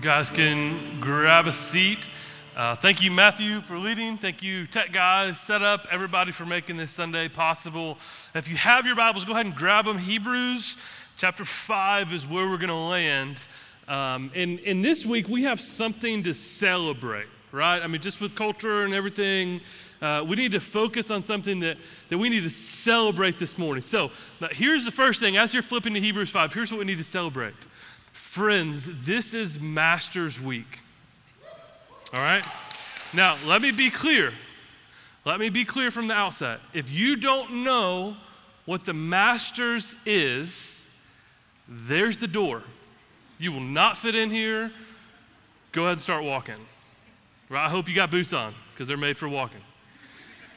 You guys can grab a seat. Uh, thank you, Matthew, for leading. Thank you, tech guys, set up, everybody for making this Sunday possible. If you have your Bibles, go ahead and grab them. Hebrews chapter 5 is where we're going to land. Um, and, and this week, we have something to celebrate, right? I mean, just with culture and everything, uh, we need to focus on something that, that we need to celebrate this morning. So, here's the first thing. As you're flipping to Hebrews 5, here's what we need to celebrate. Friends, this is Masters Week. All right? Now, let me be clear. Let me be clear from the outset. If you don't know what the Masters is, there's the door. You will not fit in here. Go ahead and start walking. Right? I hope you got boots on because they're made for walking.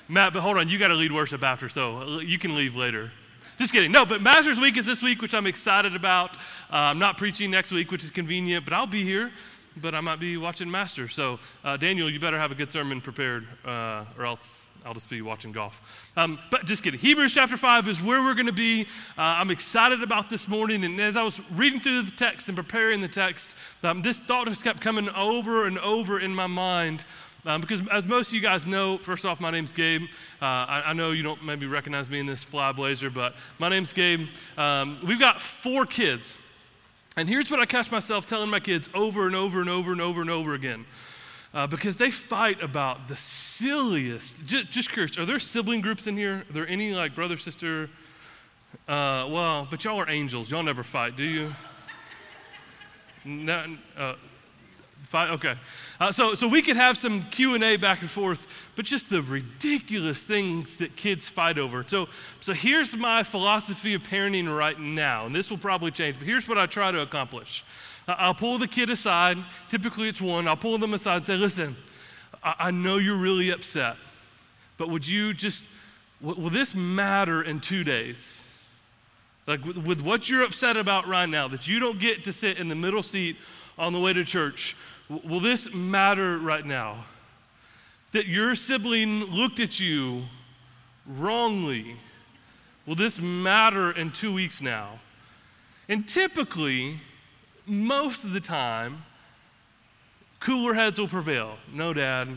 Matt, but hold on, you got to lead worship after, so you can leave later. Just kidding. No, but Masters Week is this week, which I'm excited about. Uh, I'm not preaching next week, which is convenient, but I'll be here. But I might be watching Masters. So, uh, Daniel, you better have a good sermon prepared, uh, or else I'll just be watching golf. Um, but just kidding. Hebrews chapter 5 is where we're going to be. Uh, I'm excited about this morning. And as I was reading through the text and preparing the text, um, this thought just kept coming over and over in my mind. Um, because as most of you guys know, first off, my name's Gabe. Uh, I, I, know you don't maybe recognize me in this fly blazer, but my name's Gabe. Um, we've got four kids. And here's what I catch myself telling my kids over and over and over and over and over again. Uh, because they fight about the silliest. Just, just, curious, are there sibling groups in here? Are there any like brother, sister? Uh, well, but y'all are angels. Y'all never fight, do you? no, uh, Five? Okay. Uh, so, so we could have some Q&A back and forth, but just the ridiculous things that kids fight over. So, so here's my philosophy of parenting right now, and this will probably change, but here's what I try to accomplish. I'll pull the kid aside, typically it's one, I'll pull them aside and say, listen, I, I know you're really upset, but would you just, will this matter in two days? Like with, with what you're upset about right now, that you don't get to sit in the middle seat on the way to church, Will this matter right now? That your sibling looked at you wrongly. Will this matter in two weeks now? And typically, most of the time, cooler heads will prevail. No, Dad,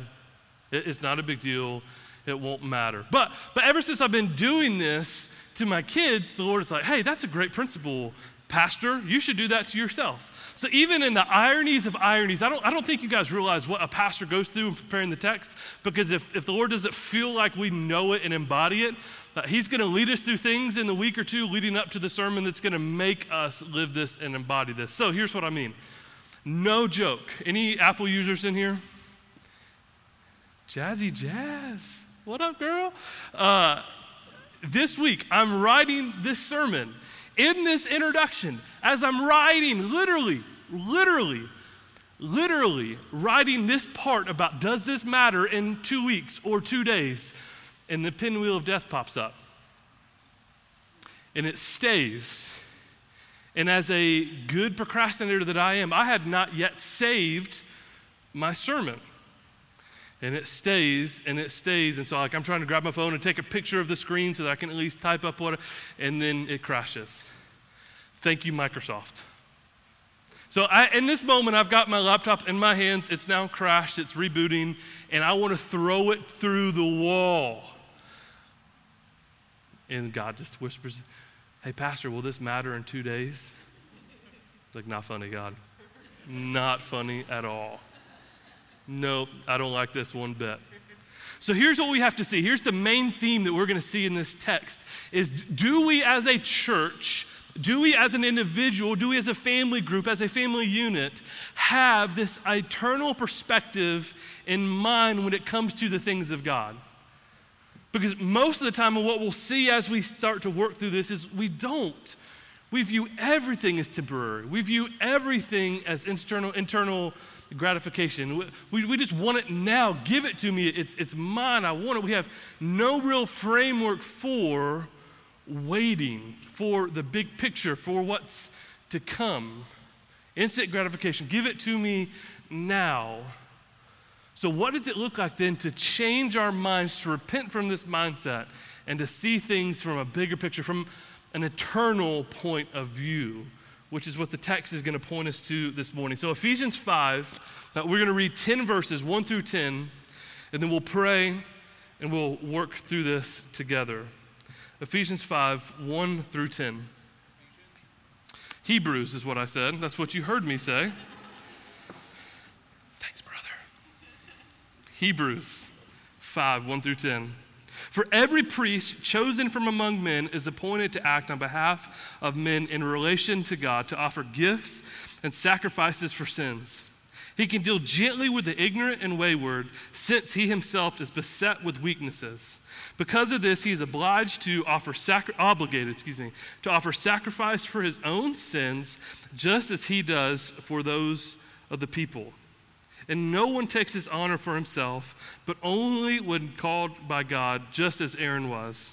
it's not a big deal. It won't matter. But, but ever since I've been doing this to my kids, the Lord is like, hey, that's a great principle, Pastor. You should do that to yourself. So, even in the ironies of ironies, I don't, I don't think you guys realize what a pastor goes through in preparing the text, because if, if the Lord doesn't feel like we know it and embody it, uh, He's going to lead us through things in the week or two leading up to the sermon that's going to make us live this and embody this. So, here's what I mean no joke. Any Apple users in here? Jazzy Jazz. What up, girl? Uh, this week, I'm writing this sermon in this introduction, as I'm writing, literally, literally, literally writing this part about does this matter in two weeks or two days, and the pinwheel of death pops up. And it stays. And as a good procrastinator that I am, I had not yet saved my sermon and it stays and it stays and so like i'm trying to grab my phone and take a picture of the screen so that i can at least type up what and then it crashes. Thank you microsoft. So I, in this moment i've got my laptop in my hands. It's now crashed. It's rebooting. And i want to throw it through the wall. And god just whispers hey pastor will this matter in two days? It's like not funny god. Not funny at all Nope, I don't like this one bit. So here's what we have to see. Here's the main theme that we're going to see in this text is do we as a church, do we as an individual, do we as a family group, as a family unit have this eternal perspective in mind when it comes to the things of God? Because most of the time, what we'll see as we start to work through this is we don't. We view everything as temporary. We view everything as internal, internal gratification. We, we just want it now. Give it to me. It's, it's mine. I want it. We have no real framework for waiting for the big picture, for what's to come. Instant gratification. Give it to me now. So, what does it look like then to change our minds, to repent from this mindset, and to see things from a bigger picture, from an eternal point of view? Which is what the text is going to point us to this morning. So, Ephesians 5, uh, we're going to read 10 verses, 1 through 10, and then we'll pray and we'll work through this together. Ephesians 5, 1 through 10. Hebrews is what I said. That's what you heard me say. Thanks, brother. Hebrews 5, 1 through 10. For every priest chosen from among men is appointed to act on behalf of men in relation to God, to offer gifts and sacrifices for sins. He can deal gently with the ignorant and wayward, since he himself is beset with weaknesses. Because of this, he is obliged to offer sacri- obligated, excuse me, to offer sacrifice for his own sins, just as he does for those of the people. And no one takes his honor for himself, but only when called by God, just as Aaron was.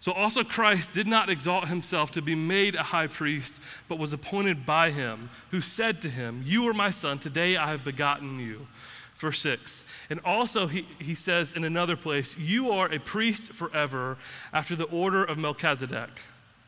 So also Christ did not exalt himself to be made a high priest, but was appointed by him, who said to him, You are my son, today I have begotten you. Verse 6. And also he, he says in another place, You are a priest forever after the order of Melchizedek.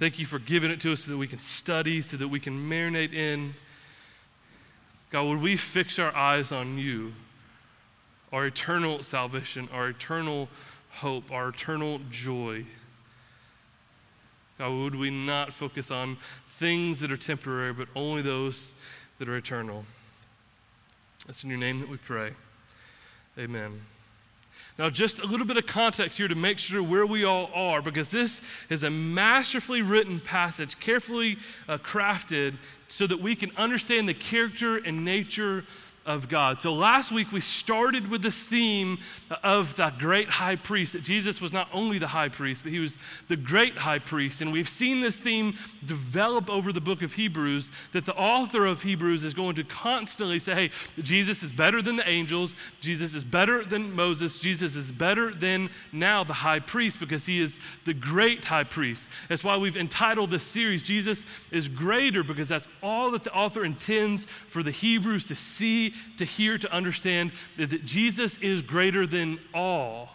Thank you for giving it to us so that we can study, so that we can marinate in. God, would we fix our eyes on you, our eternal salvation, our eternal hope, our eternal joy? God, would we not focus on things that are temporary, but only those that are eternal? That's in your name that we pray. Amen. Now, just a little bit of context here to make sure where we all are, because this is a masterfully written passage, carefully uh, crafted, so that we can understand the character and nature of God. So last week we started with this theme of the great high priest, that Jesus was not only the high priest, but he was the great high priest. And we've seen this theme develop over the book of Hebrews, that the author of Hebrews is going to constantly say, hey, Jesus is better than the angels, Jesus is better than Moses, Jesus is better than now the high priest, because he is the great high priest. That's why we've entitled this series, Jesus is greater, because that's all that the author intends for the Hebrews to see to hear, to understand that Jesus is greater than all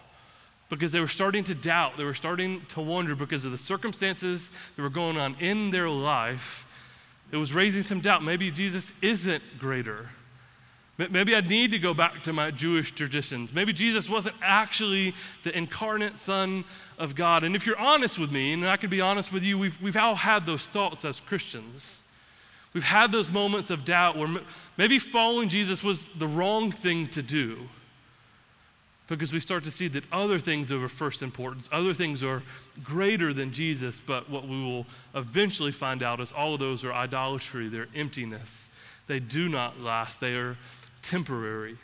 because they were starting to doubt. They were starting to wonder because of the circumstances that were going on in their life. It was raising some doubt. Maybe Jesus isn't greater. Maybe I need to go back to my Jewish traditions. Maybe Jesus wasn't actually the incarnate Son of God. And if you're honest with me, and I can be honest with you, we've, we've all had those thoughts as Christians. We've had those moments of doubt where maybe following Jesus was the wrong thing to do because we start to see that other things are of first importance, other things are greater than Jesus, but what we will eventually find out is all of those are idolatry, they're emptiness. They do not last, they are temporary.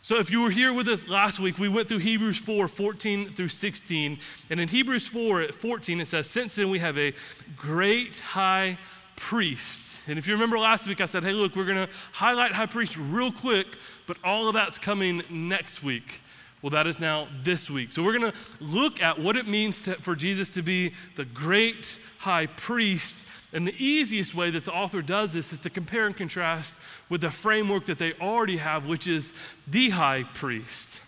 So, if you were here with us last week, we went through Hebrews 4 14 through 16. And in Hebrews 4 at 14, it says, Since then we have a great high priest. And if you remember last week, I said, hey, look, we're going to highlight high priest real quick, but all of that's coming next week. Well, that is now this week. So we're going to look at what it means to, for Jesus to be the great high priest. And the easiest way that the author does this is to compare and contrast with the framework that they already have, which is the high priest.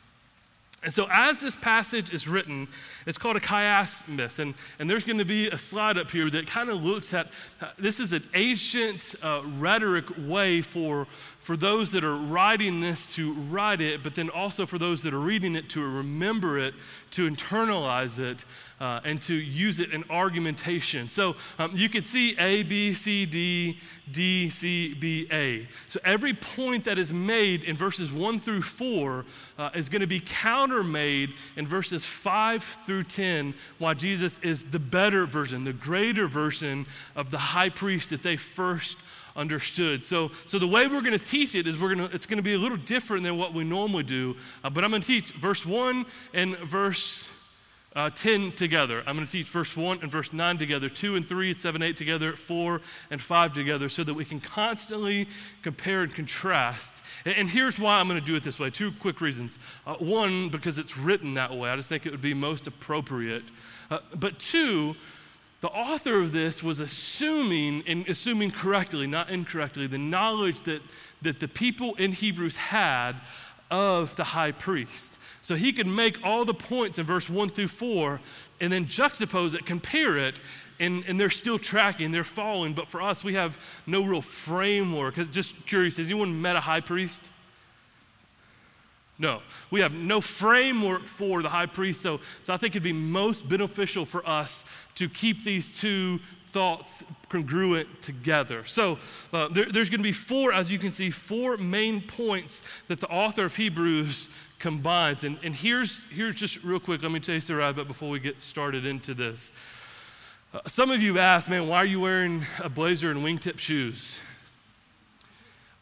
And so, as this passage is written, it's called a chiasmus. And, and there's going to be a slide up here that kind of looks at uh, this is an ancient uh, rhetoric way for, for those that are writing this to write it, but then also for those that are reading it to remember it, to internalize it, uh, and to use it in argumentation. So um, you could see A, B, C, D, D, C, B, A. So every point that is made in verses 1 through 4 uh, is going to be countermade in verses 5 through 10, why Jesus is the better version, the greater version of the high priest that they first understood. So, so the way we're going to teach it is we're going to, it's going to be a little different than what we normally do. Uh, but I'm going to teach verse 1 and verse uh, 10 together. I'm going to teach verse 1 and verse 9 together, 2 and 3, and 7, 8 together, 4 and 5 together, so that we can constantly compare and contrast. And, and here's why I'm going to do it this way two quick reasons. Uh, one, because it's written that way, I just think it would be most appropriate. Uh, but two, the author of this was assuming, and assuming correctly, not incorrectly, the knowledge that, that the people in Hebrews had of the high priest. So he could make all the points in verse 1 through 4 and then juxtapose it, compare it, and, and they're still tracking, they're following. But for us, we have no real framework. Just curious, has anyone met a high priest? No, we have no framework for the high priest. So, so I think it'd be most beneficial for us to keep these two thoughts congruent together. So uh, there, there's going to be four, as you can see, four main points that the author of Hebrews combines. And, and here's, here's just real quick, let me tell you, Sarah, but before we get started into this. Uh, some of you have asked, man, why are you wearing a blazer and wingtip shoes?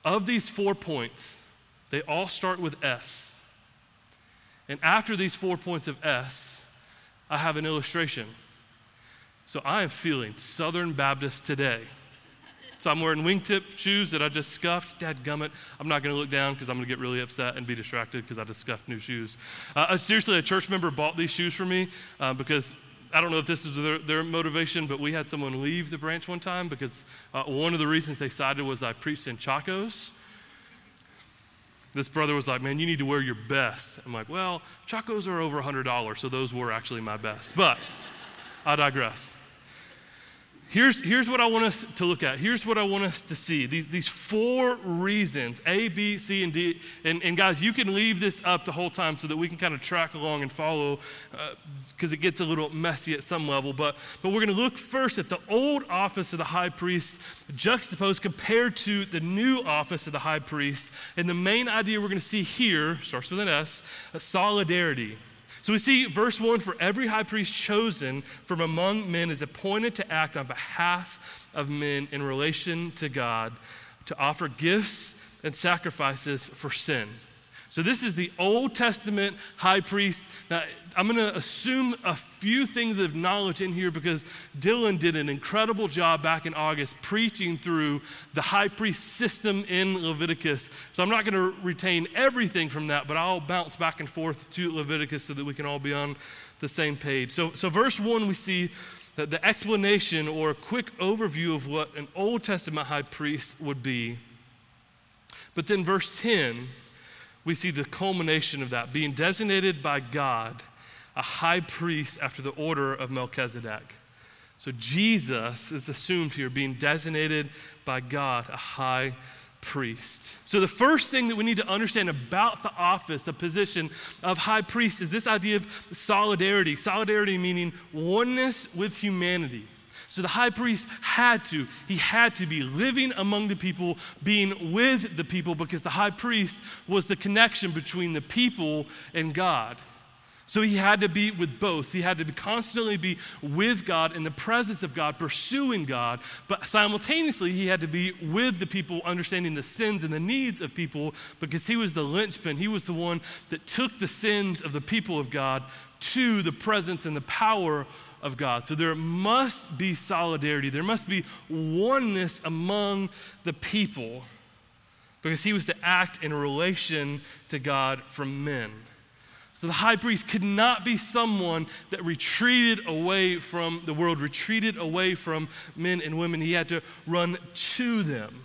Of these four points, they all start with S. And after these four points of S, I have an illustration. So I am feeling Southern Baptist today. So I'm wearing wingtip shoes that I just scuffed. Dad gummit. I'm not going to look down because I'm going to get really upset and be distracted because I just scuffed new shoes. Uh, uh, seriously, a church member bought these shoes for me uh, because I don't know if this is their, their, motivation, but we had someone leave the branch one time because uh, one of the reasons they cited was I preached in Chacos. This brother was like, Man, you need to wear your best. I'm like, Well, Chacos are over $100, so those were actually my best. But I digress. Here's, here's what I want us to look at. Here's what I want us to see. These, these four reasons A, B, C, and D. And, and guys, you can leave this up the whole time so that we can kind of track along and follow because uh, it gets a little messy at some level. But, but we're going to look first at the old office of the high priest juxtaposed compared to the new office of the high priest. And the main idea we're going to see here starts with an S solidarity. So we see verse 1 for every high priest chosen from among men is appointed to act on behalf of men in relation to God, to offer gifts and sacrifices for sin. So, this is the Old Testament high priest. Now, I'm going to assume a few things of knowledge in here because Dylan did an incredible job back in August preaching through the high priest system in Leviticus. So, I'm not going to retain everything from that, but I'll bounce back and forth to Leviticus so that we can all be on the same page. So, so verse 1, we see the explanation or a quick overview of what an Old Testament high priest would be. But then, verse 10, we see the culmination of that being designated by God a high priest after the order of Melchizedek. So Jesus is assumed here being designated by God a high priest. So the first thing that we need to understand about the office, the position of high priest, is this idea of solidarity. Solidarity meaning oneness with humanity. So the high priest had to, he had to be living among the people, being with the people, because the high priest was the connection between the people and God. So he had to be with both. He had to constantly be with God in the presence of God, pursuing God, but simultaneously he had to be with the people, understanding the sins and the needs of people, because he was the linchpin. He was the one that took the sins of the people of God to the presence and the power of God. So there must be solidarity, there must be oneness among the people because he was to act in relation to God from men. So the high priest could not be someone that retreated away from the world, retreated away from men and women. He had to run to them.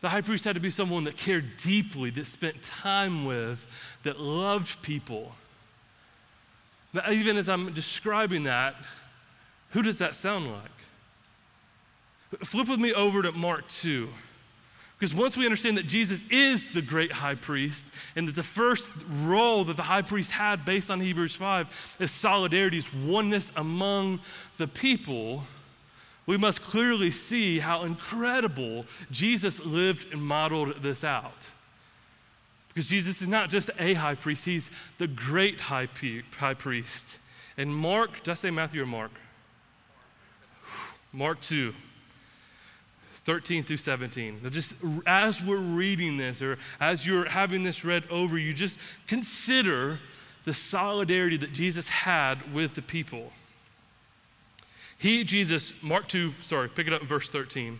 The high priest had to be someone that cared deeply, that spent time with, that loved people, even as I'm describing that, who does that sound like? Flip with me over to Mark 2. Because once we understand that Jesus is the great high priest, and that the first role that the high priest had based on Hebrews 5 is solidarity, is oneness among the people, we must clearly see how incredible Jesus lived and modeled this out. Because Jesus is not just a high priest, he's the great high, high priest. And Mark, did I say Matthew or Mark? Mark 2, 13 through 17. Now, just as we're reading this, or as you're having this read over, you just consider the solidarity that Jesus had with the people. He, Jesus, Mark 2, sorry, pick it up verse 13.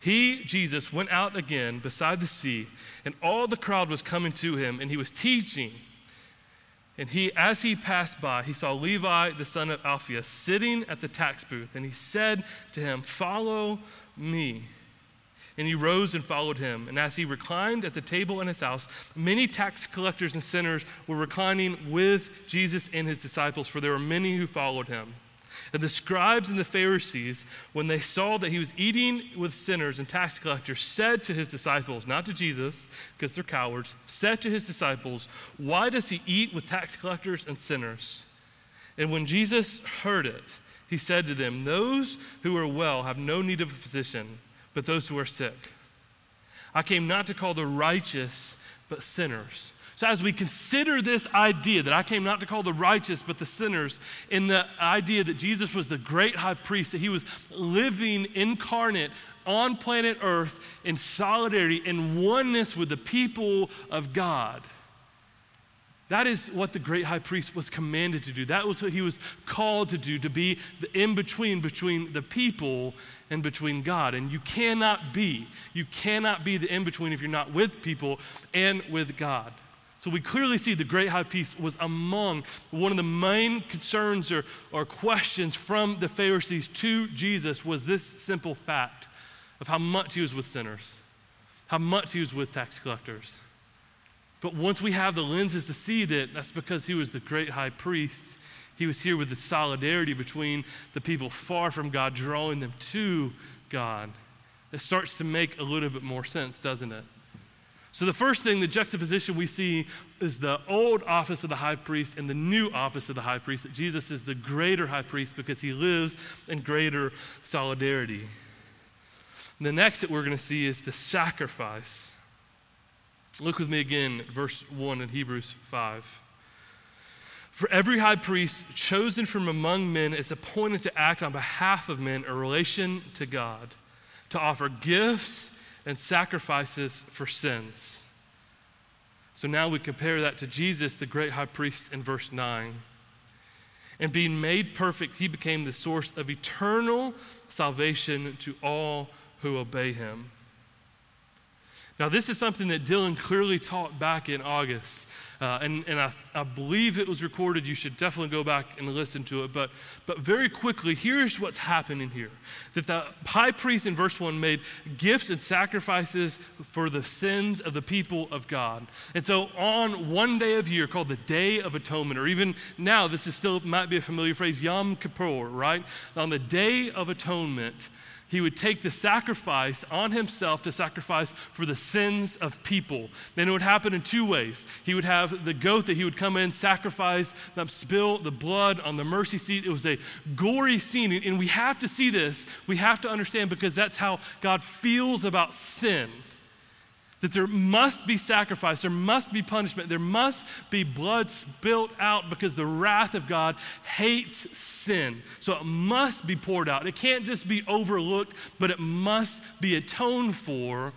He, Jesus, went out again beside the sea, and all the crowd was coming to him, and he was teaching. And he, as he passed by, he saw Levi, the son of Alphaeus, sitting at the tax booth, and he said to him, Follow me. And he rose and followed him. And as he reclined at the table in his house, many tax collectors and sinners were reclining with Jesus and his disciples, for there were many who followed him. And the scribes and the Pharisees, when they saw that he was eating with sinners and tax collectors, said to his disciples, not to Jesus, because they're cowards, said to his disciples, Why does he eat with tax collectors and sinners? And when Jesus heard it, he said to them, Those who are well have no need of a physician, but those who are sick. I came not to call the righteous, but sinners. So, as we consider this idea that I came not to call the righteous but the sinners, in the idea that Jesus was the great high priest, that he was living incarnate on planet Earth in solidarity, in oneness with the people of God. That is what the great high priest was commanded to do. That was what he was called to do, to be the in between between the people and between God. And you cannot be, you cannot be the in between if you're not with people and with God. So we clearly see the great high priest was among one of the main concerns or, or questions from the Pharisees to Jesus was this simple fact of how much he was with sinners, how much he was with tax collectors. But once we have the lenses to see that, that's because he was the great high priest. He was here with the solidarity between the people far from God, drawing them to God. It starts to make a little bit more sense, doesn't it? So, the first thing, the juxtaposition we see is the old office of the high priest and the new office of the high priest, that Jesus is the greater high priest because he lives in greater solidarity. The next that we're going to see is the sacrifice. Look with me again, verse 1 in Hebrews 5. For every high priest chosen from among men is appointed to act on behalf of men in relation to God, to offer gifts and sacrifices for sins. So now we compare that to Jesus, the great high priest, in verse 9. And being made perfect, he became the source of eternal salvation to all who obey him. Now, this is something that Dylan clearly taught back in August. Uh, and and I, I believe it was recorded. You should definitely go back and listen to it. But, but very quickly, here's what's happening here that the high priest in verse 1 made gifts and sacrifices for the sins of the people of God. And so, on one day of year called the Day of Atonement, or even now, this is still might be a familiar phrase, Yom Kippur, right? On the Day of Atonement, he would take the sacrifice on himself to sacrifice for the sins of people. And it would happen in two ways. He would have the goat that he would come in, sacrifice, um, spill the blood on the mercy seat. It was a gory scene. And we have to see this. We have to understand because that's how God feels about sin that there must be sacrifice, there must be punishment, there must be blood spilt out because the wrath of God hates sin. So it must be poured out. It can't just be overlooked, but it must be atoned for.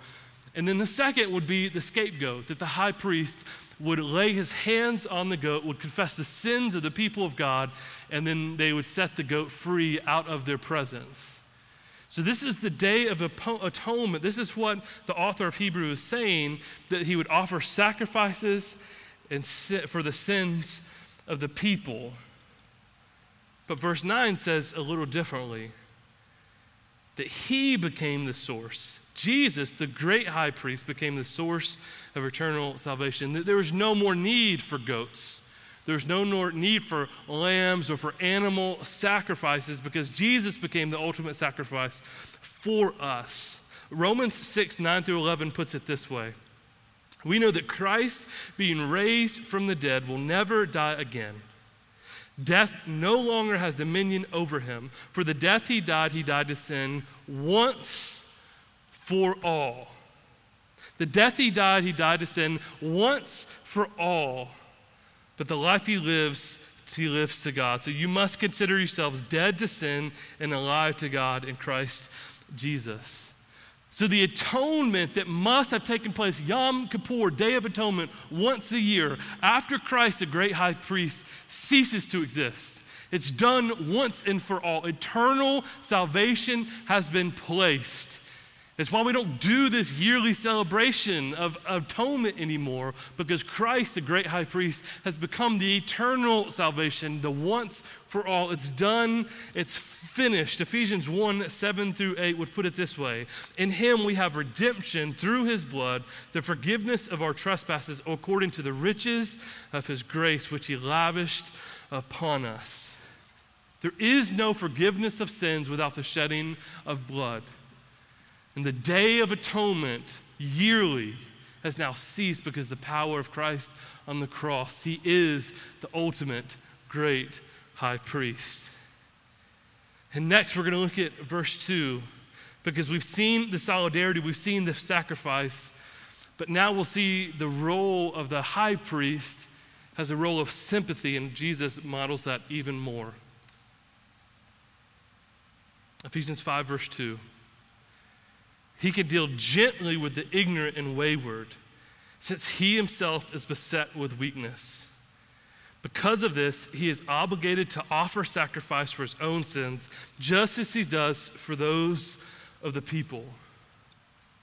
And then the second would be the scapegoat, that the high priest would lay his hands on the goat, would confess the sins of the people of God, and then they would set the goat free out of their presence. So, this is the day of atonement. This is what the author of Hebrew is saying that he would offer sacrifices and for the sins of the people. But verse 9 says a little differently that he became the source. Jesus, the great high priest, became the source of eternal salvation. That there was no more need for goats. There's no need for lambs or for animal sacrifices because Jesus became the ultimate sacrifice for us. Romans 6, 9 through 11 puts it this way We know that Christ, being raised from the dead, will never die again. Death no longer has dominion over him. For the death he died, he died to sin once for all. The death he died, he died to sin once for all. But the life he lives, he lives to God. So you must consider yourselves dead to sin and alive to God in Christ Jesus. So, the atonement that must have taken place, Yom Kippur, Day of Atonement, once a year, after Christ, the great high priest, ceases to exist. It's done once and for all. Eternal salvation has been placed. It's why we don't do this yearly celebration of atonement anymore, because Christ, the great high priest, has become the eternal salvation, the once for all. It's done, it's finished. Ephesians 1 7 through 8 would put it this way In him we have redemption through his blood, the forgiveness of our trespasses, according to the riches of his grace, which he lavished upon us. There is no forgiveness of sins without the shedding of blood. And the day of atonement yearly has now ceased because the power of Christ on the cross. He is the ultimate great high priest. And next, we're going to look at verse 2 because we've seen the solidarity, we've seen the sacrifice, but now we'll see the role of the high priest has a role of sympathy, and Jesus models that even more. Ephesians 5, verse 2. He can deal gently with the ignorant and wayward, since he himself is beset with weakness. Because of this, he is obligated to offer sacrifice for his own sins, just as he does for those of the people.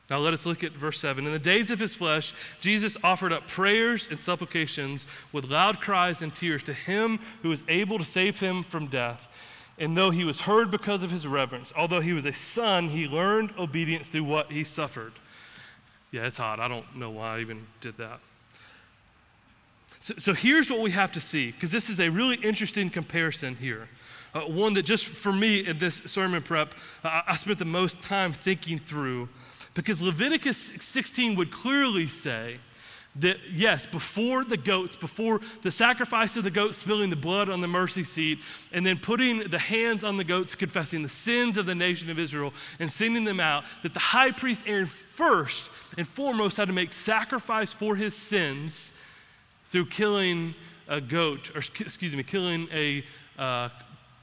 Now let us look at verse 7. In the days of his flesh, Jesus offered up prayers and supplications with loud cries and tears to him who is able to save him from death. And though he was heard because of his reverence, although he was a son, he learned obedience through what he suffered. Yeah, it's hot. I don't know why I even did that. So, so here's what we have to see, because this is a really interesting comparison here. Uh, one that just for me in this sermon prep, I spent the most time thinking through, because Leviticus 16 would clearly say that yes, before the goats, before the sacrifice of the goats spilling the blood on the mercy seat, and then putting the hands on the goats, confessing the sins of the nation of Israel and sending them out, that the high priest Aaron first and foremost had to make sacrifice for his sins through killing a goat, or excuse me, killing a uh,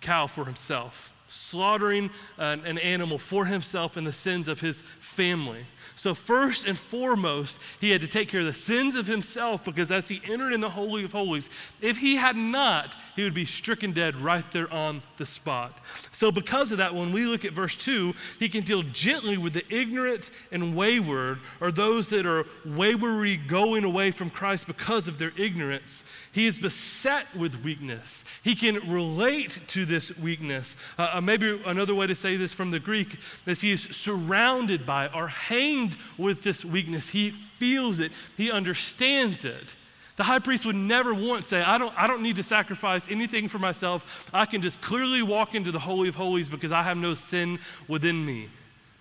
cow for himself, slaughtering an, an animal for himself and the sins of his family. So, first and foremost, he had to take care of the sins of himself because as he entered in the Holy of Holies, if he had not, he would be stricken dead right there on the spot. So, because of that, when we look at verse 2, he can deal gently with the ignorant and wayward, or those that are waywardly going away from Christ because of their ignorance. He is beset with weakness. He can relate to this weakness. Uh, uh maybe another way to say this from the Greek is he is surrounded by or hanged with this weakness. He feels it, he understands it. The high priest would never once say, I don't, I don't need to sacrifice anything for myself. I can just clearly walk into the Holy of Holies because I have no sin within me.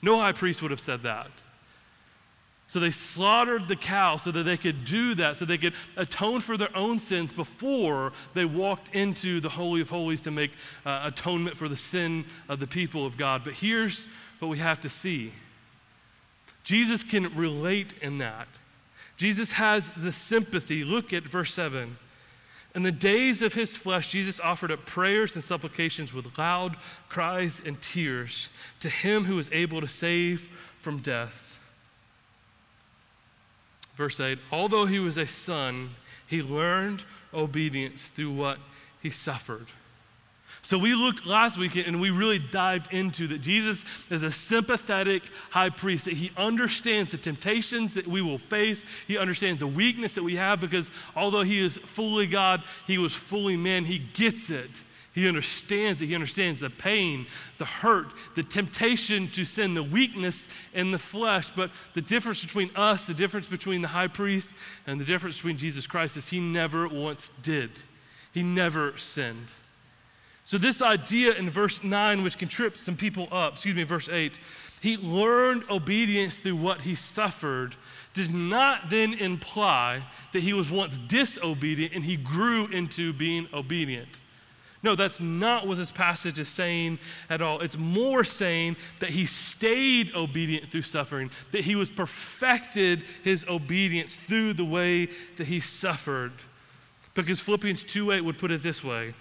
No high priest would have said that. So they slaughtered the cow so that they could do that, so they could atone for their own sins before they walked into the Holy of Holies to make uh, atonement for the sin of the people of God. But here's what we have to see Jesus can relate in that. Jesus has the sympathy. Look at verse 7. In the days of his flesh, Jesus offered up prayers and supplications with loud cries and tears to him who is able to save from death. Verse 8 Although he was a son, he learned obedience through what he suffered. So we looked last week and we really dived into that Jesus is a sympathetic high priest, that he understands the temptations that we will face. He understands the weakness that we have because although he is fully God, he was fully man. He gets it. He understands it. He understands the pain, the hurt, the temptation to sin, the weakness in the flesh. But the difference between us, the difference between the high priest, and the difference between Jesus Christ is he never once did. He never sinned. So, this idea in verse 9, which can trip some people up, excuse me, verse 8, he learned obedience through what he suffered, does not then imply that he was once disobedient and he grew into being obedient. No, that's not what this passage is saying at all. It's more saying that he stayed obedient through suffering, that he was perfected his obedience through the way that he suffered. Because Philippians 2 8 would put it this way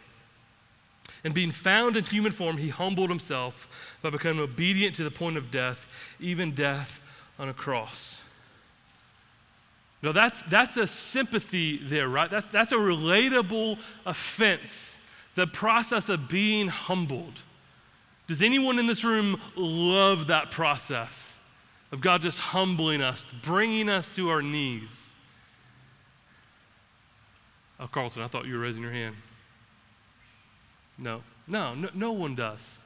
And being found in human form, he humbled himself by becoming obedient to the point of death, even death on a cross. No, that's, that's a sympathy there, right? That's, that's a relatable offense, the process of being humbled. Does anyone in this room love that process of God just humbling us, bringing us to our knees? Oh, Carlton, I thought you were raising your hand. No, no, no, no one does.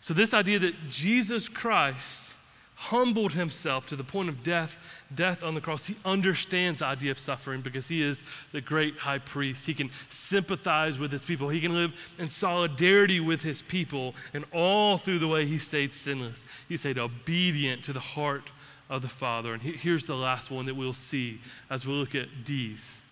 So, this idea that Jesus Christ humbled himself to the point of death, death on the cross, he understands the idea of suffering because he is the great high priest. He can sympathize with his people, he can live in solidarity with his people, and all through the way he stayed sinless. He stayed obedient to the heart of the Father. And here's the last one that we'll see as we look at D's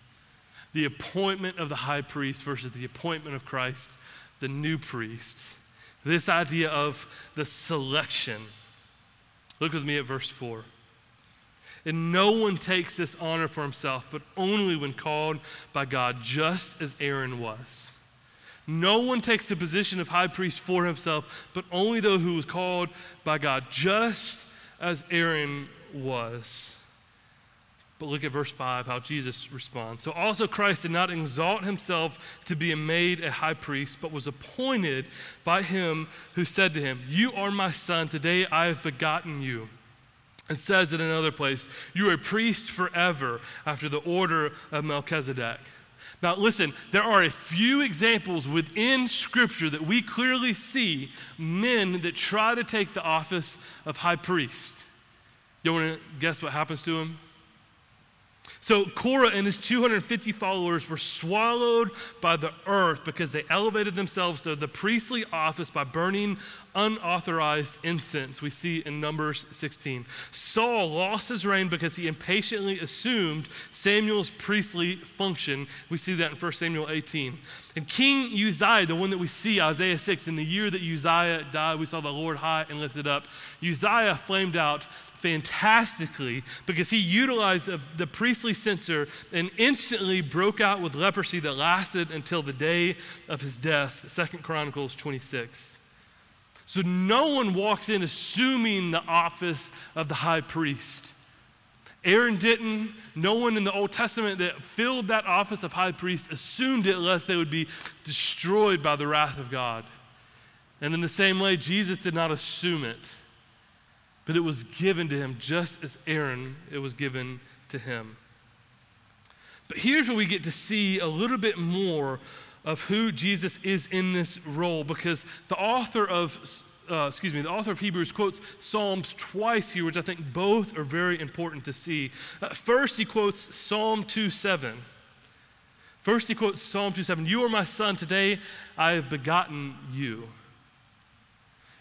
the appointment of the high priest versus the appointment of Christ, the new priest. This idea of the selection. Look with me at verse 4. And no one takes this honor for himself, but only when called by God, just as Aaron was. No one takes the position of high priest for himself, but only those who was called by God, just as Aaron was. But look at verse 5, how Jesus responds. So also Christ did not exalt himself to be made a high priest, but was appointed by him who said to him, You are my son, today I have begotten you. It says in another place, You are a priest forever after the order of Melchizedek. Now, listen, there are a few examples within Scripture that we clearly see men that try to take the office of high priest. You want to guess what happens to him? So Korah and his 250 followers were swallowed by the earth because they elevated themselves to the priestly office by burning unauthorized incense. We see in Numbers 16. Saul lost his reign because he impatiently assumed Samuel's priestly function. We see that in 1 Samuel 18. And King Uzziah, the one that we see, Isaiah 6, in the year that Uzziah died, we saw the Lord high and lifted up. Uzziah flamed out fantastically because he utilized a, the priestly censer and instantly broke out with leprosy that lasted until the day of his death. Second Chronicles 26. So no one walks in assuming the office of the high priest. Aaron didn't. No one in the Old Testament that filled that office of high priest assumed it lest they would be destroyed by the wrath of God. And in the same way, Jesus did not assume it but it was given to him just as Aaron it was given to him. But here's where we get to see a little bit more of who Jesus is in this role because the author of uh, excuse me, the author of Hebrews quotes Psalms twice here, which I think both are very important to see. Uh, first, he quotes Psalm 2 7. First, he quotes Psalm 2 7. You are my son, today I have begotten you.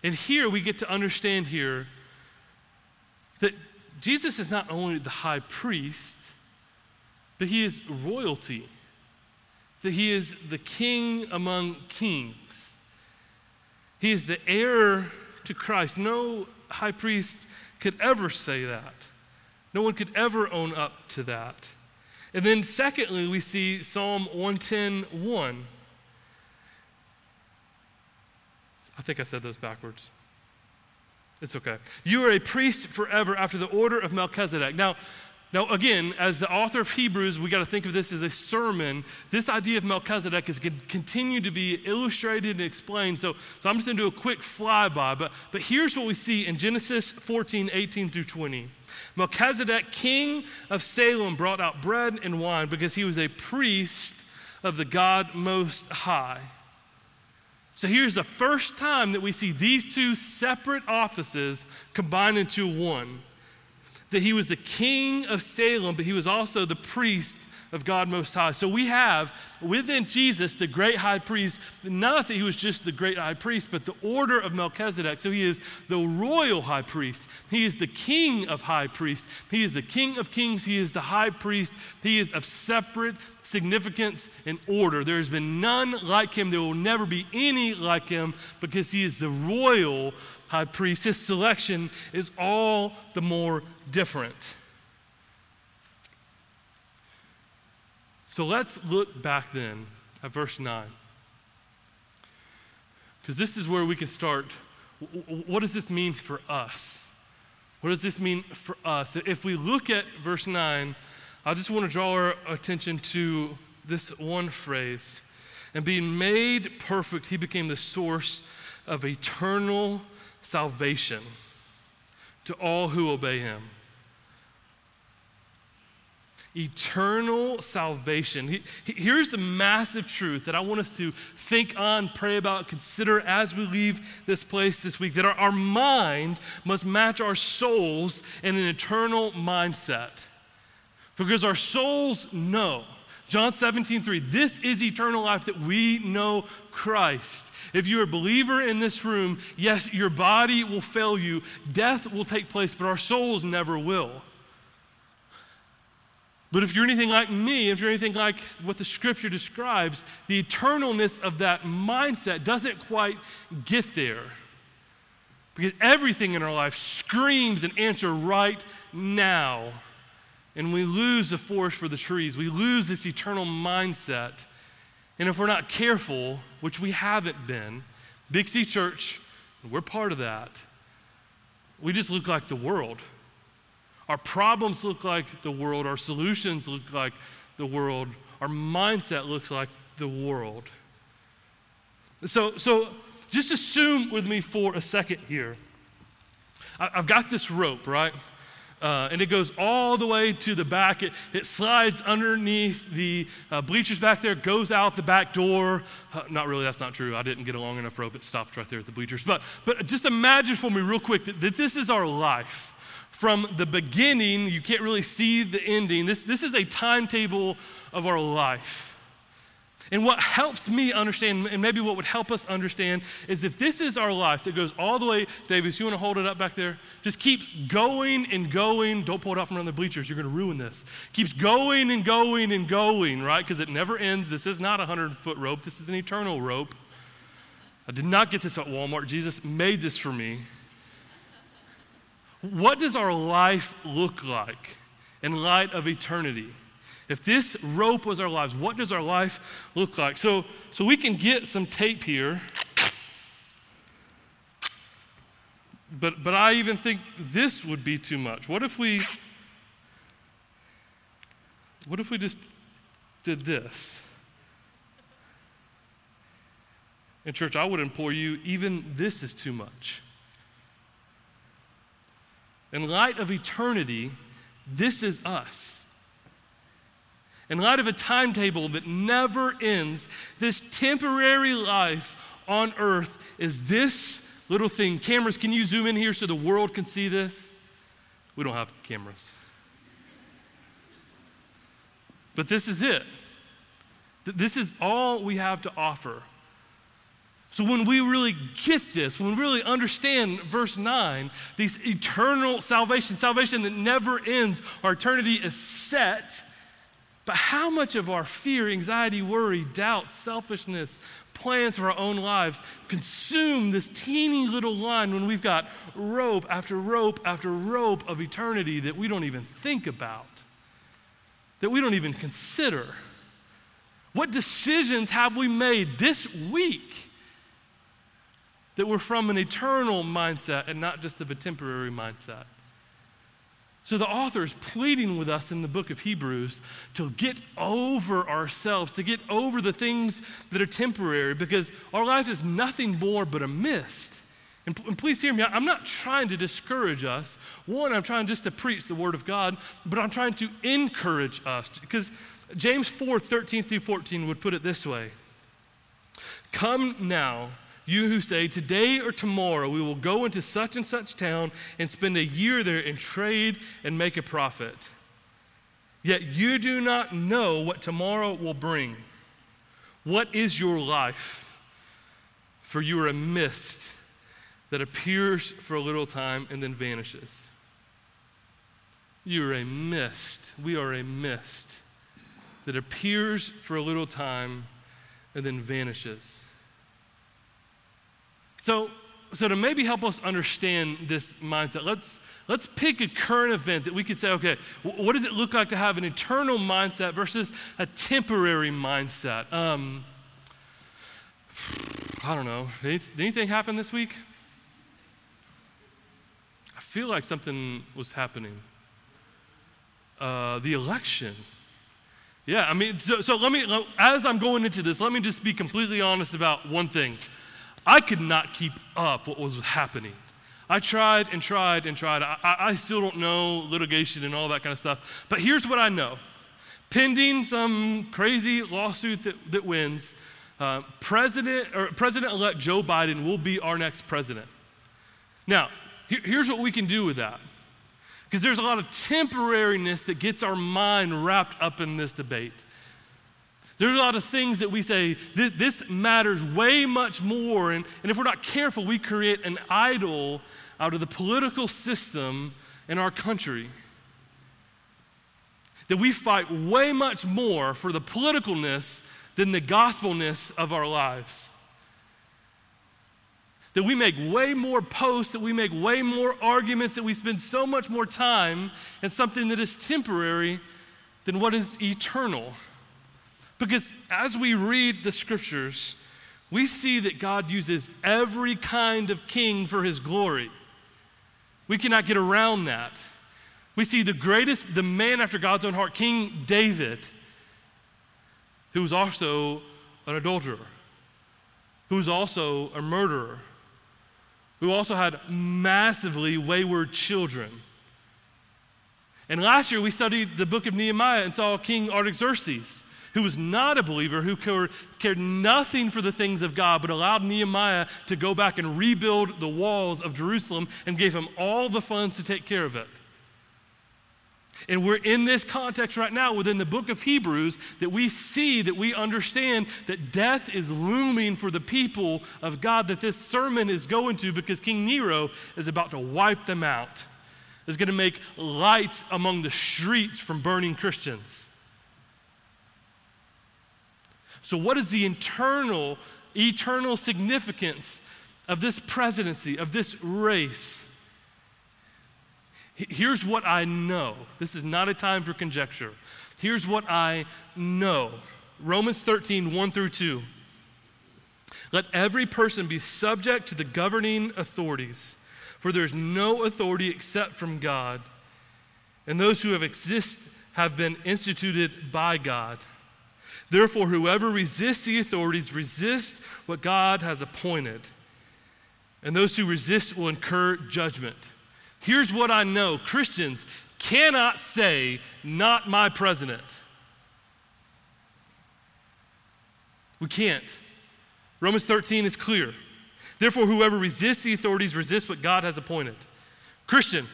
And here we get to understand here that Jesus is not only the high priest, but he is royalty, that he is the king among kings. He is the heir to Christ. No high priest could ever say that. No one could ever own up to that. And then, secondly, we see Psalm 110 1. I think I said those backwards. It's okay. You are a priest forever after the order of Melchizedek. Now, now, again, as the author of Hebrews, we got to think of this as a sermon. This idea of Melchizedek is going to continue to be illustrated and explained. So, so I'm just going to do a quick flyby. But, but here's what we see in Genesis 14, 18 through 20. Melchizedek, king of Salem, brought out bread and wine because he was a priest of the God Most High. So here's the first time that we see these two separate offices combined into one. That he was the king of Salem, but he was also the priest of God Most High. So we have within Jesus the great high priest, not that he was just the great high priest, but the order of Melchizedek. So he is the royal high priest. He is the king of high priests. He is the king of kings. He is the high priest. He is of separate significance and order. There has been none like him. There will never be any like him because he is the royal high priest. His selection is all the more different. So let's look back then at verse 9. because this is where we can start. What does this mean for us? What does this mean for us? If we look at verse 9, I just want to draw our attention to this one phrase. And being made perfect, he became the source of eternal salvation to all who obey him eternal salvation. He, here's the massive truth that I want us to think on, pray about, consider as we leave this place this week that our, our mind must match our souls in an eternal mindset. Because our souls know. John 17, 3, this is eternal life that we know Christ. If you're a believer in this room, yes, your body will fail you, death will take place, but our souls never will. But if you're anything like me, if you're anything like what the scripture describes, the eternalness of that mindset doesn't quite get there. Because everything in our life screams an answer right now. And we lose the forest for the trees. We lose this eternal mindset. And if we're not careful, which we haven't been, Big C Church, we're part of that, we just look like the world. Our problems look like the world, our solutions look like the world, our mindset looks like the world. So, so just assume with me for a second here. I, have got this rope, right? Uh, and it goes all the way to the back. It, it slides underneath the uh, bleachers back there, goes out the back door. Uh, not really, that's not true. I didn't get a long enough rope. It stops right there at the bleachers. But, but just imagine for me, real quick, that, that this is our life from the beginning, you can't really see the ending. This, this is a timetable of our life. And what helps me understand, and maybe what would help us understand, is if this is our life that goes all the way, Davis, you want to hold it up back there? Just keeps going and going. Don't pull it out from around the bleachers, you're going to ruin this. Keeps going and going and going, right? Because it never ends. This is not a 100 foot rope, this is an eternal rope. I did not get this at Walmart. Jesus made this for me. What does our life look like in light of eternity? If this rope was our lives, what does our life look like? So, so we can get some tape here. But, but I even think this would be too much. What if we what if we just did this? In church, I would implore you, even this is too much. In light of eternity, this is us. In light of a timetable that never ends, this temporary life on earth is this little thing. Cameras, can you zoom in here so the world can see this? We don't have cameras. But this is it. This is all we have to offer. So, when we really get this, when we really understand verse 9, these eternal salvation, salvation that never ends, our eternity is set. But how much of our fear, anxiety, worry, doubt, selfishness, plans for our own lives consume this teeny little line when we've got rope after rope after rope of eternity that we don't even think about, that we don't even consider? What decisions have we made this week? That we're from an eternal mindset and not just of a temporary mindset. So the author is pleading with us in the book of Hebrews to get over ourselves, to get over the things that are temporary, because our life is nothing more but a mist. And, please hear me, I'm not trying to discourage us. One, I'm trying just to preach the word of God, but I'm trying to encourage us. Because James 4 13 through 14 would put it this way Come now you who say, Today or tomorrow we will go into such and such town and spend a year there and trade and make a profit. Yet you do not know what tomorrow will bring. What is your life? For you are a mist that appears for a little time and then vanishes. You are a mist. We are a mist that appears for a little time and then vanishes. So, so to maybe help us understand this mindset, let's, let's pick a current event that we could say, okay, what does it look like to have an eternal mindset versus a temporary mindset? Um, I don't know. Did anything happen this week? I feel like something was happening. Uh, the election. Yeah, I mean, so, so let me, as I'm going into this, let me just be completely honest about one thing. I could not keep up what was happening. I tried and tried and tried. I, I, still don't know litigation and all that kind of stuff. But here's what I know pending some crazy lawsuit that, that wins, uh, President or President-elect Joe Biden will be our next president. Now, here, here's what we can do with that, because there's a lot of temporariness that gets our mind wrapped up in this debate. There are a lot of things that we say, this, this matters way much more. And, and if we're not careful, we create an idol out of the political system in our country. That we fight way much more for the politicalness than the gospelness of our lives. That we make way more posts, that we make way more arguments, that we spend so much more time in something that is temporary than what is eternal. Because as we read the scriptures, we see that God uses every kind of king for his glory. We cannot get around that. We see the greatest, the man after God's own heart, King David, who was also an adulterer, who was also a murderer, who also had massively wayward children. And last year we studied the book of Nehemiah and saw King Artaxerxes who was not a believer, who cared nothing for the things of God, but allowed Nehemiah to go back and rebuild the walls of Jerusalem and gave him all the funds to take care of it. And we're in this context right now within the book of Hebrews that we see, that we understand that death is looming for the people of God that this sermon is going to because King Nero is about to wipe them out, is going to make lights among the streets from burning Christians. So, what is the internal, eternal significance of this presidency, of this race? Here's what I know. This is not a time for conjecture. Here's what I know Romans 13, 1 through 2. Let every person be subject to the governing authorities, for there's no authority except from God, and those who have exist have been instituted by God. Therefore, whoever resists the authorities resists what God has appointed, and those who resist will incur judgment. Here's what I know Christians cannot say, Not my president. We can't. Romans 13 is clear. Therefore, whoever resists the authorities resists what God has appointed. Christian,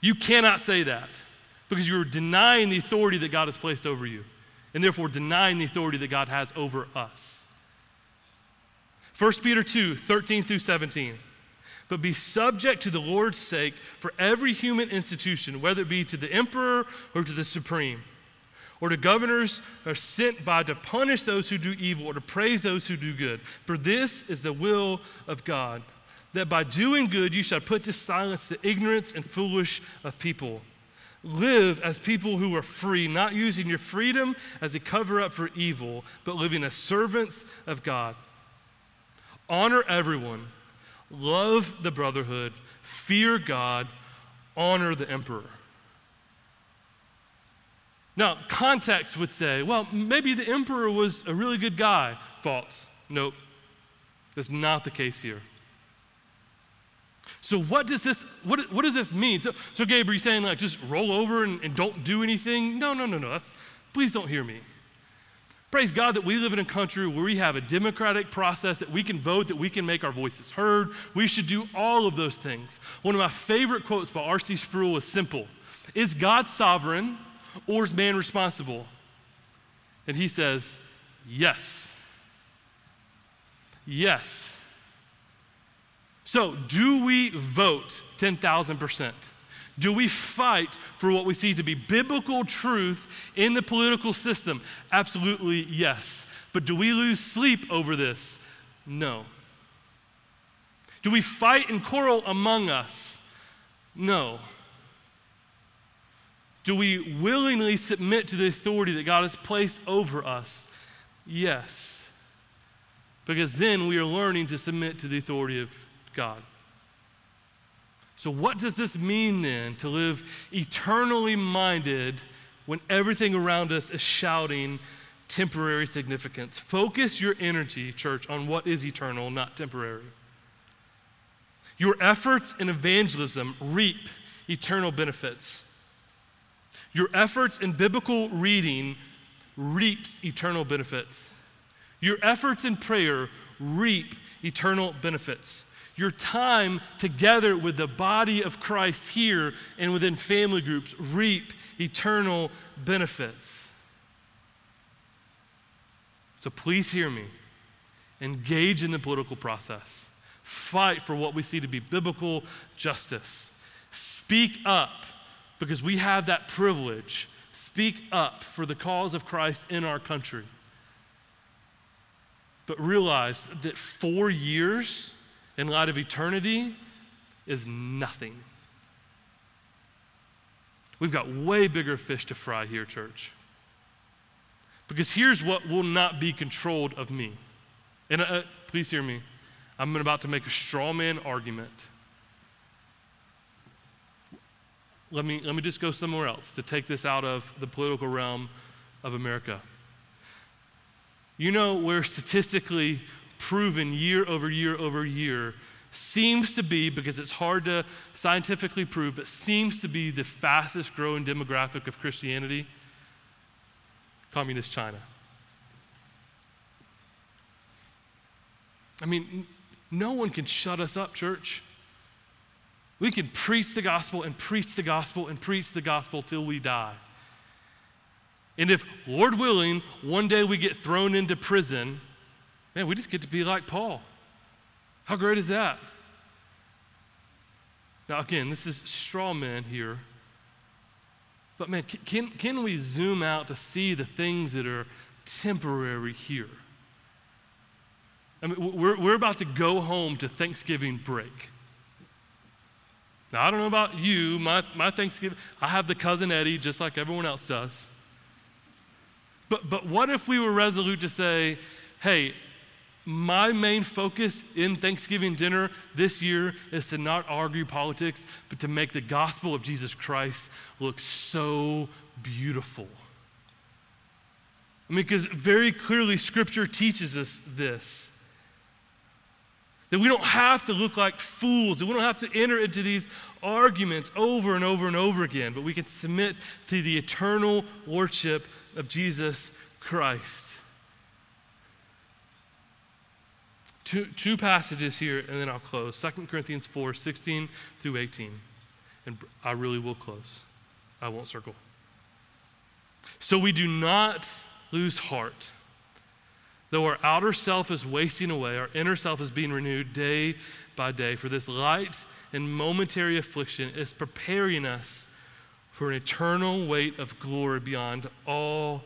you cannot say that because you're denying the authority that God has placed over you and therefore denying the authority that God has over us. 1 Peter 2 13 through 17. But be subject to the Lord's sake for every human institution, whether it be to the emperor or to the supreme, or to governors are sent by to punish those who do evil or to praise those who do good. For this is the will of God, that by doing good you shall put to silence the ignorance and foolish of people Live as people who are free, not using your freedom as a cover up for evil, but living as servants of God. Honor everyone, love the brotherhood, fear God, honor the emperor. Now, context would say, well, maybe the emperor was a really good guy. False. Nope. That's not the case here. So what does this, what, what does this mean? So, so Gabe, are you saying like just roll over and, and don't do anything? No, no, no, no. That's, please don't hear me. Praise God that we live in a country where we have a democratic process that we can vote, that we can make our voices heard. We should do all of those things. One of my favorite quotes by R.C. Sproul is simple Is God sovereign or is man responsible? And he says, Yes. Yes. So, do we vote 10,000%? Do we fight for what we see to be biblical truth in the political system? Absolutely yes. But do we lose sleep over this? No. Do we fight and quarrel among us? No. Do we willingly submit to the authority that God has placed over us? Yes. because then we are learning to submit to the authority of God. So, what does this mean then to live eternally minded when everything around us is shouting temporary significance? Focus your energy, church, on what is eternal, not temporary. Your efforts in evangelism reap eternal benefits. Your efforts in biblical reading reaps eternal benefits. Your efforts in prayer reap eternal benefits. Your time together with the body of Christ here and within family groups reap eternal benefits. So please hear me. Engage in the political process. Fight for what we see to be biblical justice. Speak up because we have that privilege. Speak up for the cause of Christ in our country. But realize that four years in light of eternity is nothing. We've got way bigger fish to fry here, church. Because here's what will not be controlled of me. And uh, please hear me. I'm about to make a straw man argument. Let me, let me just go somewhere else to take this out of the political realm of America. You know where statistically proven year over year over year seems to be, because it's hard to scientifically prove, but seems to be the fastest growing demographic of Christianity? Communist China. I mean, no one can shut us up, church. We can preach the gospel and preach the gospel and preach the gospel till we die. And if, Lord willing, one day we get thrown into prison, man, we just get to be like Paul. How great is that? Now, again, this is straw man here. But man, can, can we zoom out to see the things that are temporary here? I mean, we're, we're about to go home to Thanksgiving break. Now, I don't know about you, my, my Thanksgiving, I have the cousin Eddie just like everyone else does. But, but what if we were resolute to say, hey, my main focus in Thanksgiving dinner this year is to not argue politics, but to make the gospel of Jesus Christ look so beautiful. I mean, because very clearly Scripture teaches us this. That we don't have to look like fools, that we don't have to enter into these arguments over and over and over again, but we can submit to the eternal lordship of Jesus Christ. Two, two passages here, and then I'll close 2 Corinthians 4 16 through 18. And I really will close, I won't circle. So we do not lose heart. Though our outer self is wasting away, our inner self is being renewed day by day. For this light and momentary affliction is preparing us for an eternal weight of glory beyond all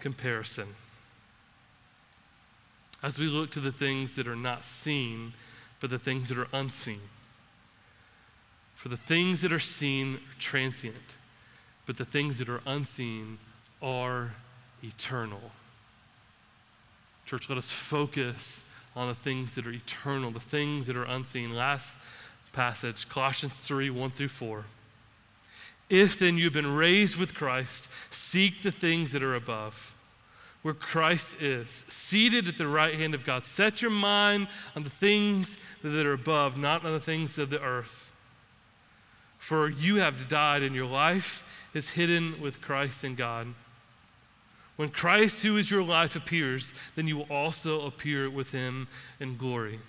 comparison. As we look to the things that are not seen, but the things that are unseen. For the things that are seen are transient, but the things that are unseen are eternal. Church, let us focus on the things that are eternal, the things that are unseen. Last passage, Colossians 3 1 through 4. If then you've been raised with Christ, seek the things that are above, where Christ is, seated at the right hand of God. Set your mind on the things that are above, not on the things of the earth. For you have died, and your life is hidden with Christ in God. When Christ, who is your life, appears, then you will also appear with him in glory.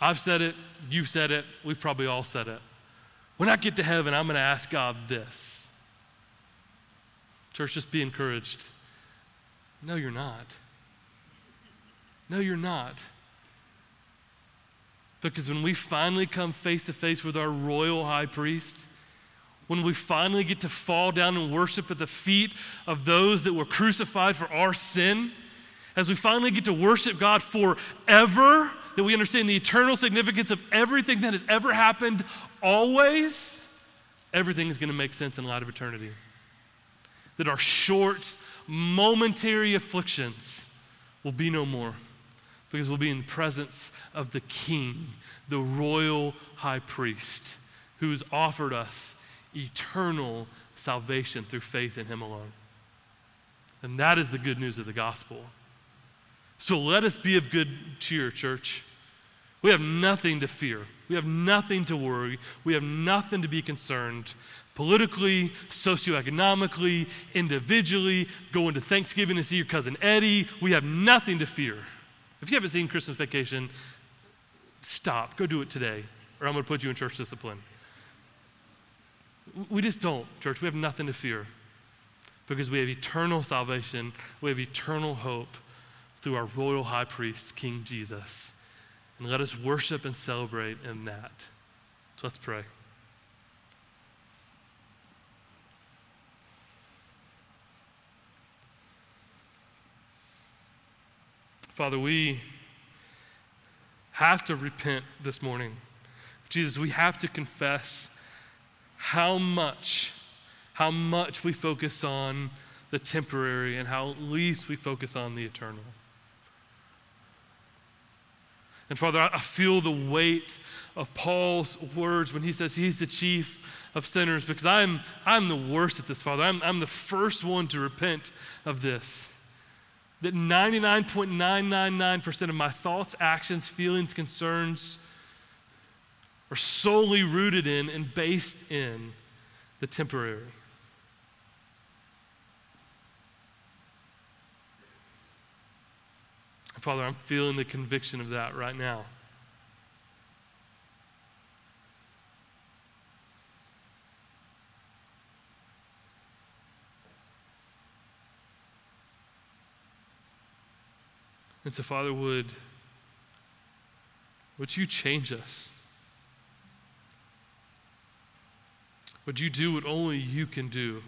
I've said it, you've said it, we've probably all said it. When I get to heaven, I'm going to ask God this. Church, just be encouraged. No, you're not. No, you're not. Because when we finally come face to face with our royal high priest, when we finally get to fall down and worship at the feet of those that were crucified for our sin, as we finally get to worship God forever, that we understand the eternal significance of everything that has ever happened always, everything is going to make sense in light of eternity. That our short, momentary afflictions will be no more because we'll be in the presence of the King, the royal high priest, who's offered us eternal salvation through faith in him alone. And that is the good news of the gospel. So let us be of good cheer, church. We have nothing to fear. We have nothing to worry. We have nothing to be concerned politically, socioeconomically, individually, going to Thanksgiving to see your cousin Eddie. We have nothing to fear. If you haven't seen Christmas Vacation, stop. Go do it today, or I'm going to put you in church discipline. We just don't, church. We have nothing to fear because we have eternal salvation, we have eternal hope through our royal high priest, King Jesus. And let us worship and celebrate in that. So let's pray. Father, we have to repent this morning. Jesus, we have to confess how much, how much we focus on the temporary and how least we focus on the eternal. And Father, I feel the weight of Paul's words when he says he's the chief of sinners because I'm, I'm the worst at this, Father. I'm, I'm the first one to repent of this. That 99.999% of my thoughts, actions, feelings, concerns are solely rooted in and based in the temporary. Father, I'm feeling the conviction of that right now. And so, Father, would, would you change us? Would you do what only you can do?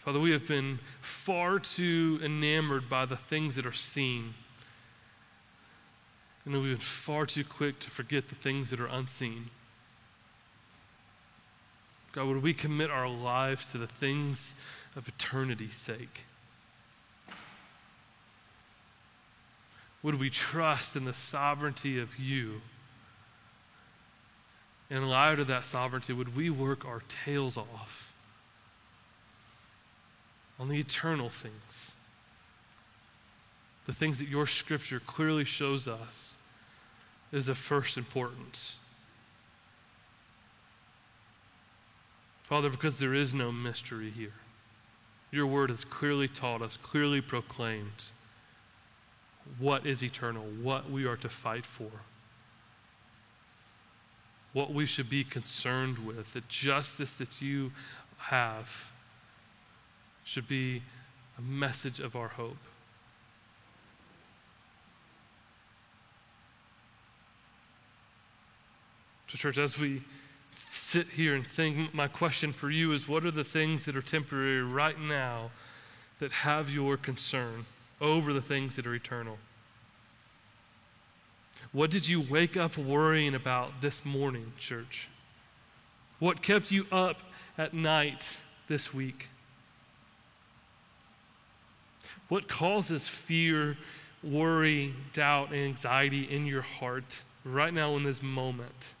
Father, we have been far too enamored by the things that are seen. And we've been far too quick to forget the things that are unseen. God, would we commit our lives to the things of eternity's sake? Would we trust in the sovereignty of you? in light of that sovereignty, would we work our tails off on the eternal things? the things that your scripture clearly shows us is of first importance. Father, because there is no mystery here, your word has clearly taught us, clearly proclaimed what is eternal, what we are to fight for, what we should be concerned with, the justice that you have should be a message of our hope. So, church, as we sit here and think, my question for you is what are the things that are temporary right now that have your concern over the things that are eternal? What did you wake up worrying about this morning, church? What kept you up at night this week? What causes fear, worry, doubt, and anxiety in your heart right now in this moment?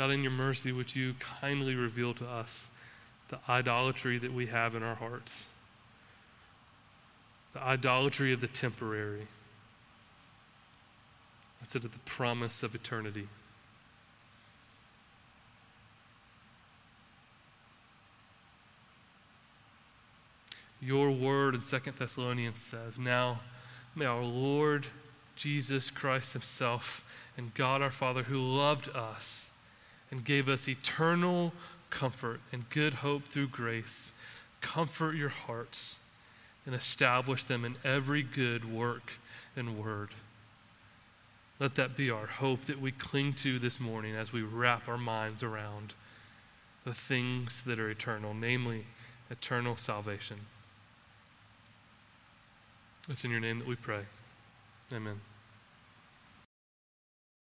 God, in your mercy, would you kindly reveal to us the idolatry that we have in our hearts? The idolatry of the temporary instead of the promise of eternity. Your word in Second Thessalonians says, Now may our Lord Jesus Christ Himself and God our Father, who loved us, and gave us eternal comfort and good hope through grace. Comfort your hearts and establish them in every good work and word. Let that be our hope that we cling to this morning as we wrap our minds around the things that are eternal, namely eternal salvation. It's in your name that we pray. Amen.